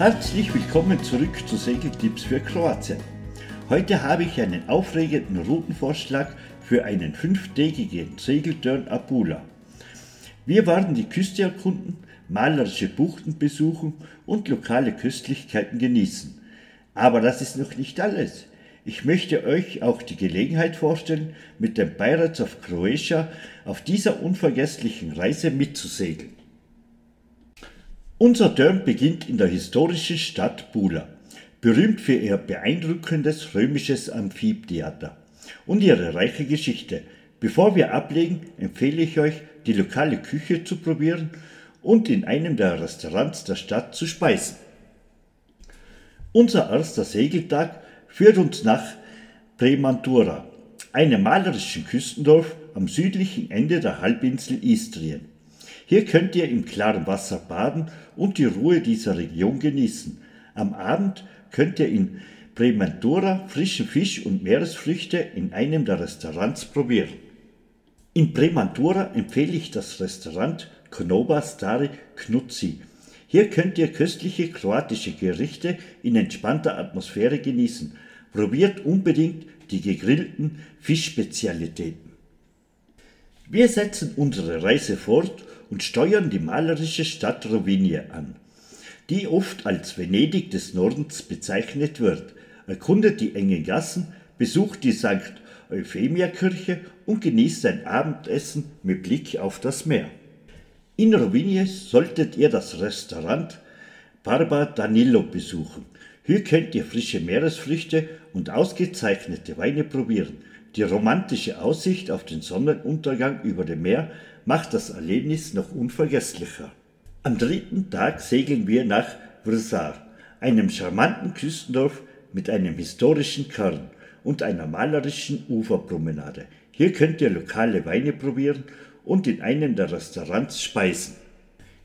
Herzlich willkommen zurück zu Segeltipps für Kroatien. Heute habe ich einen aufregenden Routenvorschlag für einen fünftägigen Segeltörn Apula. Wir werden die Küste erkunden, malerische Buchten besuchen und lokale Köstlichkeiten genießen. Aber das ist noch nicht alles. Ich möchte euch auch die Gelegenheit vorstellen, mit dem Pirates of Croatia auf dieser unvergesslichen Reise mitzusegeln. Unser Turn beginnt in der historischen Stadt Bula, berühmt für ihr beeindruckendes römisches Amphitheater und ihre reiche Geschichte. Bevor wir ablegen, empfehle ich euch, die lokale Küche zu probieren und in einem der Restaurants der Stadt zu speisen. Unser erster Segeltag führt uns nach Premantura, einem malerischen Küstendorf am südlichen Ende der Halbinsel Istrien. Hier könnt ihr im klaren Wasser baden und die Ruhe dieser Region genießen. Am Abend könnt ihr in Premantura frischen Fisch und Meeresfrüchte in einem der Restaurants probieren. In Premantura empfehle ich das Restaurant Konoba Stari Knutzi hier könnt ihr köstliche kroatische Gerichte in entspannter Atmosphäre genießen. Probiert unbedingt die gegrillten Fischspezialitäten. Wir setzen unsere Reise fort und steuern die malerische Stadt Rovinie an, die oft als Venedig des Nordens bezeichnet wird. Erkundet die engen Gassen, besucht die St. Euphemia-Kirche und genießt ein Abendessen mit Blick auf das Meer. In Rovinje solltet ihr das Restaurant Barba Danilo besuchen. Hier könnt ihr frische Meeresfrüchte und ausgezeichnete Weine probieren. Die romantische Aussicht auf den Sonnenuntergang über dem Meer macht das Erlebnis noch unvergesslicher. Am dritten Tag segeln wir nach Vrsar, einem charmanten Küstendorf mit einem historischen Kern und einer malerischen Uferpromenade. Hier könnt ihr lokale Weine probieren und in einem der Restaurants speisen.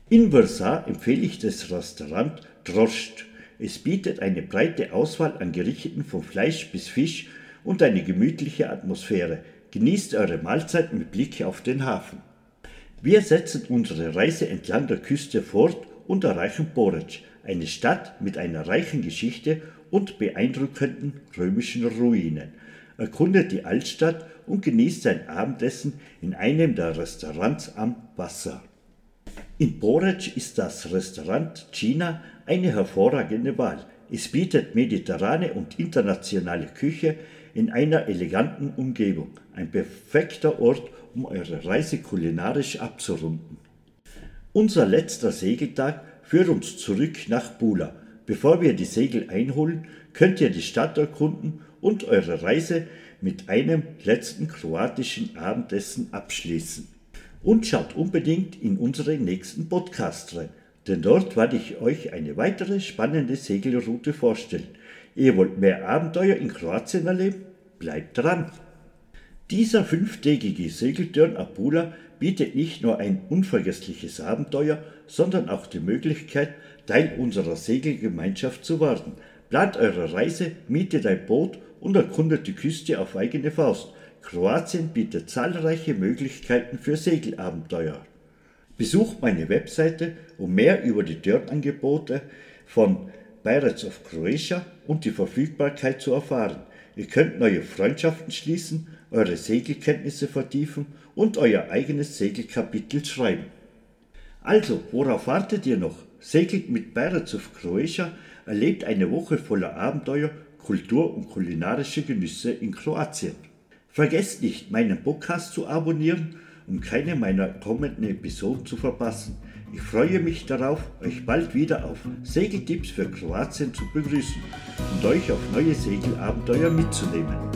In Versailles empfehle ich das Restaurant Droscht. Es bietet eine breite Auswahl an Gerichten von Fleisch bis Fisch und eine gemütliche Atmosphäre. Genießt eure Mahlzeit mit Blick auf den Hafen. Wir setzen unsere Reise entlang der Küste fort und erreichen Porec, eine Stadt mit einer reichen Geschichte und beeindruckenden römischen Ruinen erkundet die Altstadt und genießt sein Abendessen in einem der Restaurants am Wasser. In Porec ist das Restaurant China eine hervorragende Wahl. Es bietet mediterrane und internationale Küche in einer eleganten Umgebung. Ein perfekter Ort, um eure Reise kulinarisch abzurunden. Unser letzter Segeltag führt uns zurück nach Bula. Bevor wir die Segel einholen, könnt ihr die Stadt erkunden und eure Reise mit einem letzten kroatischen Abendessen abschließen. Und schaut unbedingt in unseren nächsten Podcast rein, denn dort werde ich euch eine weitere spannende Segelroute vorstellen. Ihr wollt mehr Abenteuer in Kroatien erleben? Bleibt dran! Dieser fünftägige Segeltörn Apula bietet nicht nur ein unvergessliches Abenteuer, sondern auch die Möglichkeit, Teil unserer Segelgemeinschaft zu werden. Plant eure Reise, mietet ein Boot und erkundet die Küste auf eigene Faust. Kroatien bietet zahlreiche Möglichkeiten für Segelabenteuer. Besucht meine Webseite, um mehr über die Turnangebote von Pirates of Croatia und die Verfügbarkeit zu erfahren. Ihr könnt neue Freundschaften schließen, eure Segelkenntnisse vertiefen und euer eigenes Segelkapitel schreiben. Also, worauf wartet ihr noch? Segelt mit Pirates of Croatia, erlebt eine Woche voller Abenteuer, Kultur und kulinarische Genüsse in Kroatien. Vergesst nicht, meinen Podcast zu abonnieren, um keine meiner kommenden Episoden zu verpassen. Ich freue mich darauf, euch bald wieder auf Segeltipps für Kroatien zu begrüßen und euch auf neue Segelabenteuer mitzunehmen.